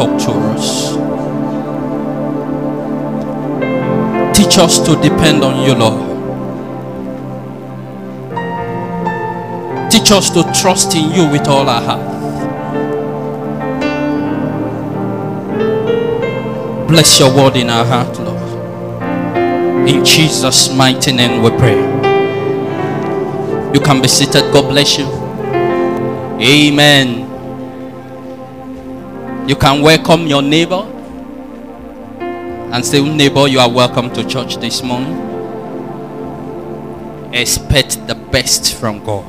talk to us. Teach us to depend on you, Lord. Teach us to trust in you with all our heart. Bless your word in our heart, Lord. In Jesus' mighty name we pray. You can be seated. God bless you. Amen. You can welcome your neighbor and say, Neighbor, you are welcome to church this morning. Expect the best from God.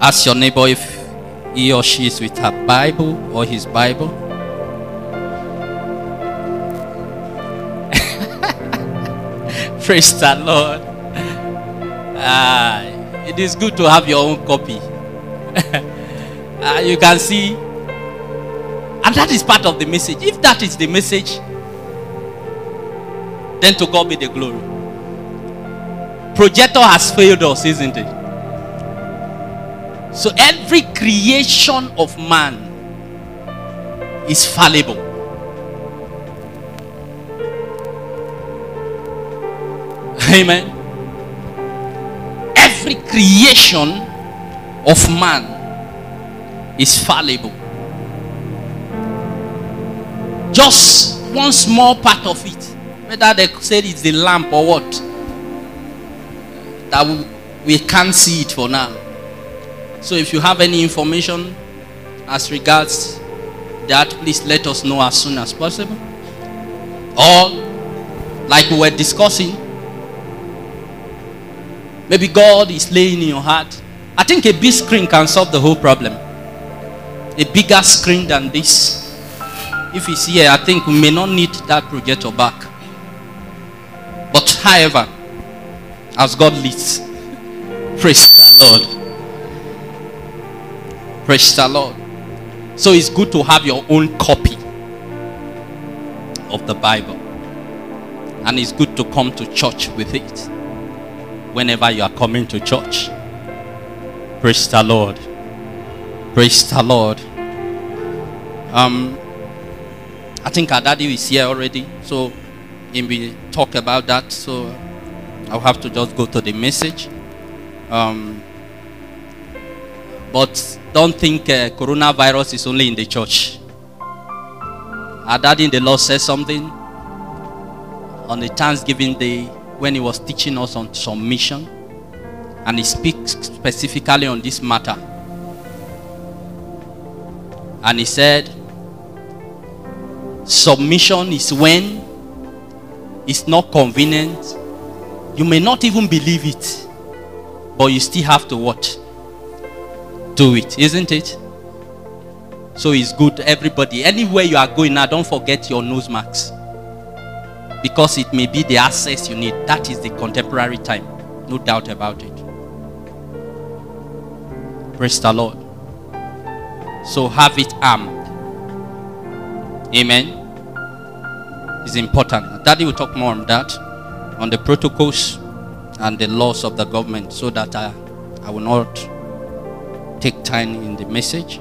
Ask your neighbor if he or she is with her Bible or his Bible. Praise the Lord. Ah, it is good to have your own copy. Ah, you can see, and that is part of the message. If that is the message, then to God be the glory. Projector has failed us, isn't it? So every creation of man is fallible. Amen. Every creation of man is fallible. Just one small part of it, whether they say it's the lamp or what, that we, we can't see it for now. So if you have any information as regards that, please let us know as soon as possible. Or, like we were discussing, maybe God is laying in your heart. I think a big screen can solve the whole problem. A bigger screen than this. If it's here, I think we may not need that projector back. But however, as God leads, praise the Lord. Praise the Lord. So it's good to have your own copy of the Bible. And it's good to come to church with it whenever you are coming to church. Praise the Lord. Praise the Lord. Um, I think our daddy is here already, so we talk about that. So I'll have to just go to the message. Um, but don't think uh, coronavirus is only in the church. Our daddy in the Lord said something on the Thanksgiving Day when he was teaching us on submission. And he speaks specifically on this matter. And he said, Submission is when it's not convenient. You may not even believe it, but you still have to watch do it, isn't it? So it's good, everybody. Anywhere you are going now, don't forget your nose marks. Because it may be the access you need. That is the contemporary time. No doubt about it. Praise the Lord. So have it armed. Amen. It's important. Daddy will talk more on that, on the protocols and the laws of the government, so that I, I will not take time in the message.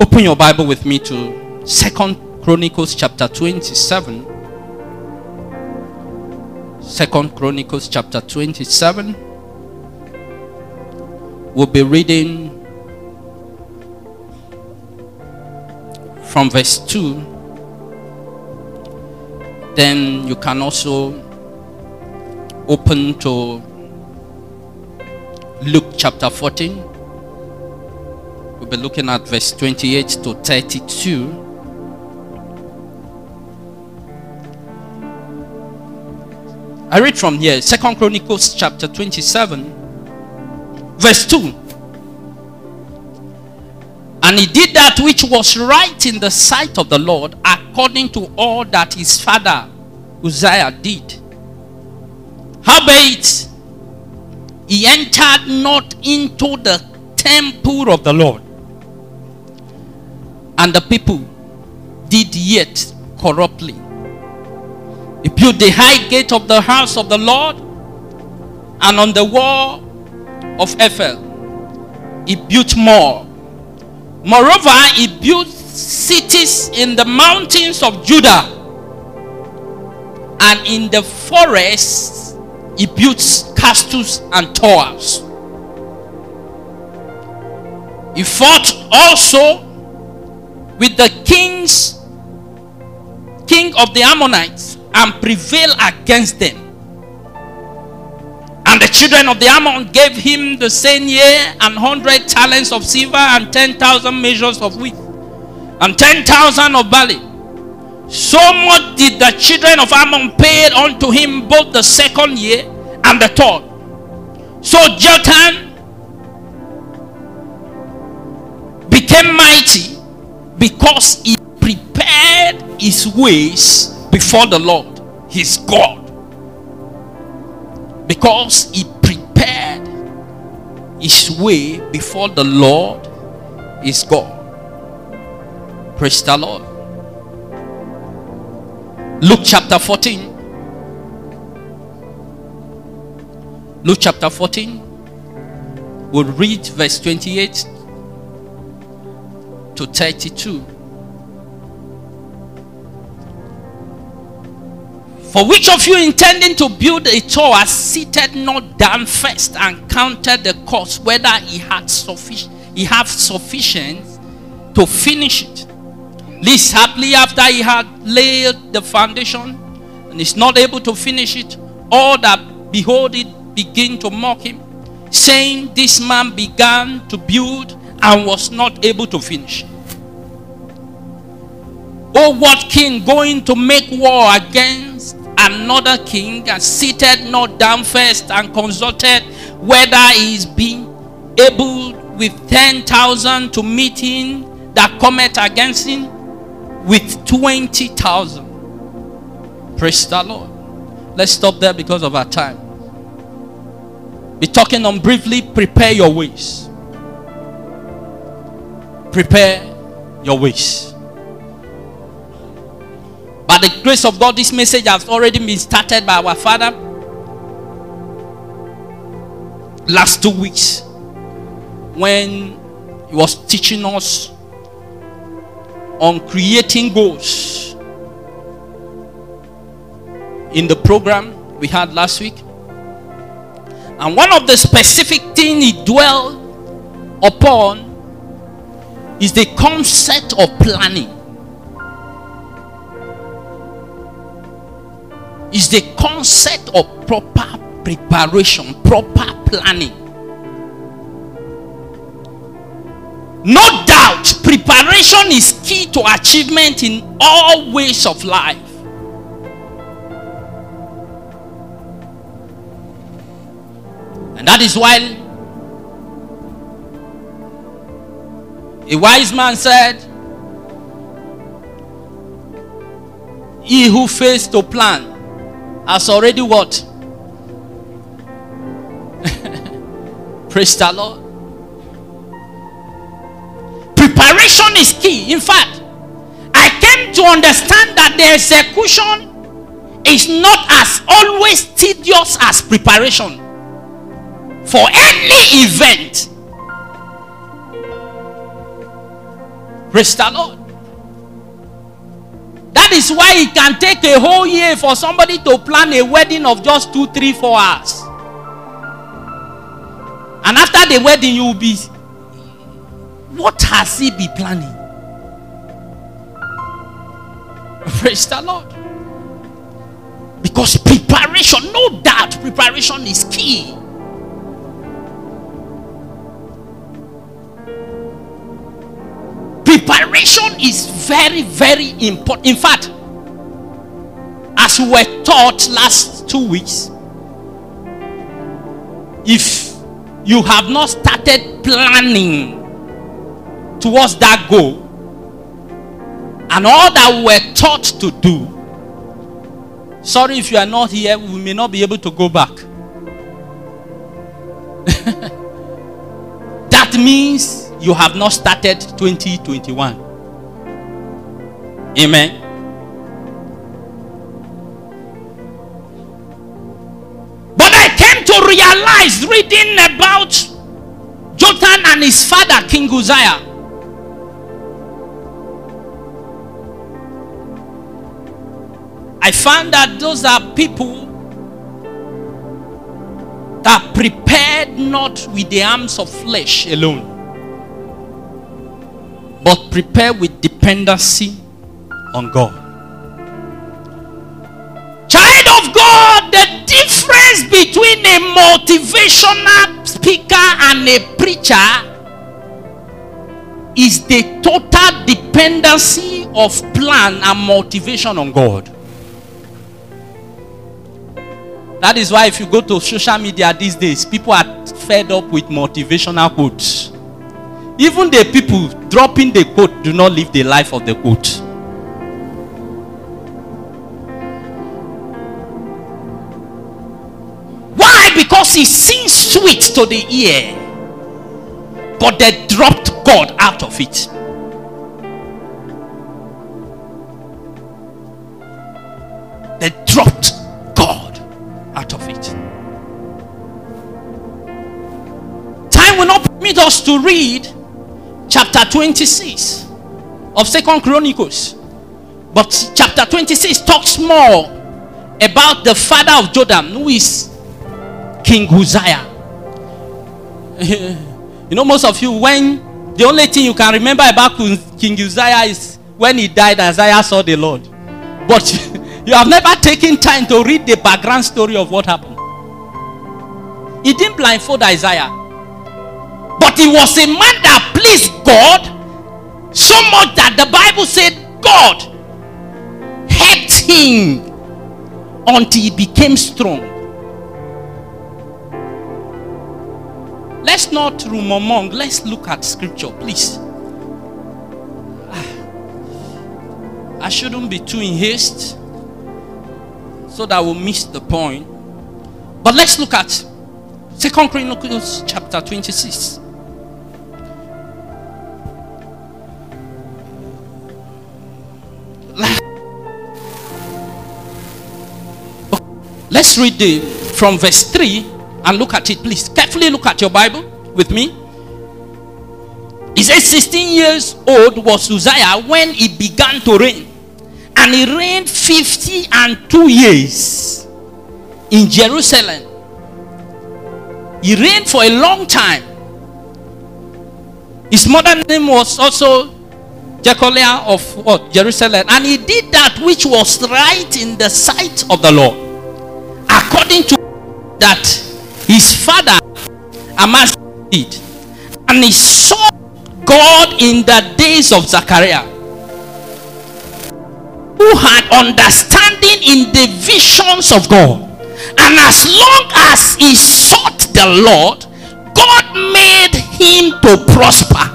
Open your Bible with me to Second Chronicles chapter 27. Second Chronicles chapter 27. We'll be reading from verse 2. Then you can also open to Luke chapter 14. We'll be looking at verse 28 to 32. I read from here, Second Chronicles chapter 27, verse 2. And he did that which was right in the sight of the Lord, according to all that his father Uzziah did. Howbeit, he entered not into the temple of the Lord. And the people did yet corruptly. He built the high gate of the house of the Lord, and on the wall of Ophel, he built more Moreover, he built cities in the mountains of Judah and in the forests he built castles and towers. He fought also with the kings, king of the Ammonites, and prevailed against them. And the children of the Ammon gave him the same year an hundred talents of silver and ten thousand measures of wheat and ten thousand of barley. So much did the children of Ammon pay unto him both the second year and the third. So Jotham became mighty because he prepared his ways before the Lord, his God. Because he prepared his way before the Lord, his God. Praise the Lord. Luke chapter 14. Luke chapter 14. We'll read verse 28 to 32. For which of you intending to build a tower seated not down first and counted the cost whether he had sufficient he have sufficient to finish it? Least happily after he had laid the foundation and is not able to finish it, all that behold it begin to mock him, saying, This man began to build and was not able to finish. Oh, what king going to make war against another king and seated not down first and consulted whether he is being able with 10,000 to meet him that cometh against him with 20,000. Praise the Lord. Let's stop there because of our time. Be talking on briefly, prepare your ways. Prepare your ways. By the grace of God, this message has already been started by our Father last two weeks when he was teaching us on creating goals in the program we had last week. And one of the specific things he dwelled upon is the concept of planning. Is the concept of proper preparation, proper planning. No doubt, preparation is key to achievement in all ways of life. And that is why a wise man said, He who fails to plan has already what? Praise the Lord. Preparation is key. In fact, I came to understand that the execution is not as always tedious as preparation for any event. Praise the Lord. Is why it can take a whole year for somebody to plan a wedding of just two, three, four hours. And after the wedding, you will be. What has he been planning? Praise the Lord. Because preparation, no doubt, preparation is key. Preparation is very, very important. In fact, as we were taught last two weeks, if you have not started planning towards that goal, and all that we were taught to do, sorry if you are not here, we may not be able to go back. that means you have not started 2021. Amen. But I came to realize reading about Jotham and his father, King Uzziah. I found that those are people that prepared not with the arms of flesh alone but prepare with dependency on God. Child of God, the difference between a motivational speaker and a preacher is the total dependency of plan and motivation on God. That is why if you go to social media these days, people are fed up with motivational quotes. Even the people dropping the quote do not live the life of the quote. Why? Because it seems sweet to the ear, but they dropped God out of it. They dropped God out of it. Time will not permit us to read chapter 26 of Second Chronicles. But chapter 26 talks more about the father of Jotham, who is King Uzziah. you know, most of you, when the only thing you can remember about King Uzziah is when he died, Isaiah saw the Lord. But you have never taken time to read the background story of what happened. He didn't blindfold Isaiah. But he was a man that pleased God so much that the Bible said God helped him until he became strong. Let's not rumor Let's look at scripture, please. Ah, I shouldn't be too in haste so that we'll miss the point. But let's look at Second Corinthians chapter 26. Let's read the, from verse 3 and look at it, please. Carefully look at your Bible with me. He says, 16 years old was Uzziah when he began to reign. And he reigned 50 and 2 years in Jerusalem. He reigned for a long time. His mother name was also Jecoliah of what? Jerusalem. And he did that which was right in the sight of the Lord. According to that his father Amaziah did. And he saw God in the days of Zachariah, who had understanding in the visions of God. And as long as he sought the Lord, God made him to prosper.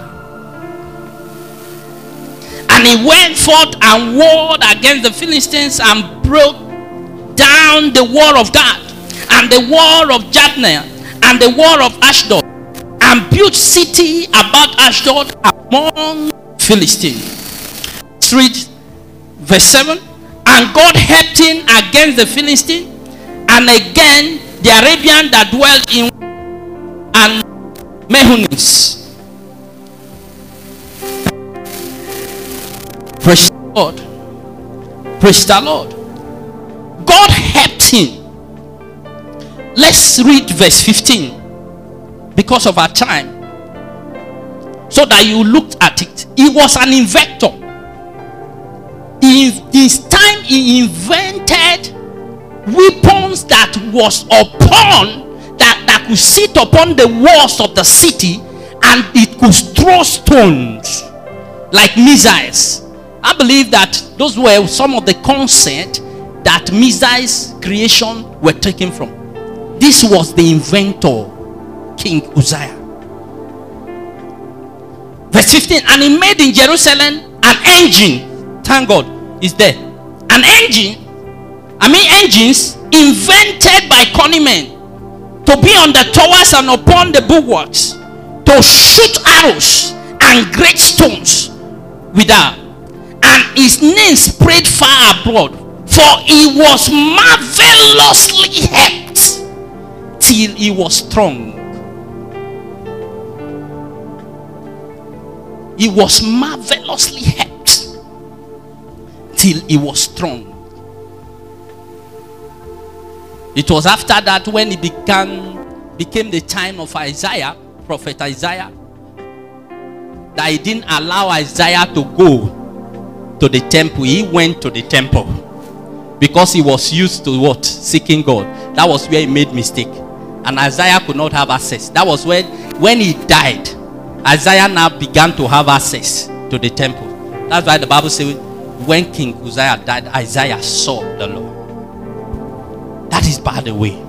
And he went forth and warred against the Philistines and broke down the wall of Gath and the wall of Jabneh and the wall of Ashdod and built city about Ashdod among Philistines. Read verse 7. And God helped him against the Philistine and again the Arabian that dwelt in and Mehunims. Praise the Lord. Praise the Lord. God helped him Let's read verse 15 because of our time. So that you looked at it. He was an inventor. In this time, he invented weapons that was upon that, that could sit upon the walls of the city and it could throw stones like missiles. I believe that those were some of the concept that missiles creation were taken from. This was the inventor, King Uzziah. Verse 15, and he made in Jerusalem an engine. Thank God, is there. An engine, I mean engines invented by cunning men to be on the towers and upon the bulwarks to shoot arrows and great stones with her. And his name spread far abroad, for he was marvelously helped till he was strong. He was marvelously helped till he was strong. It was after that when it began, became the time of Isaiah, prophet Isaiah, that he didn't allow Isaiah to go to the temple. He went to the temple because he was used to what? Seeking God. That was where he made mistake. And Isaiah could not have access. That was when when he died, Isaiah now began to have access to the temple. That's why the Bible says when King Uzziah died, Isaiah saw the Lord. That is by the way.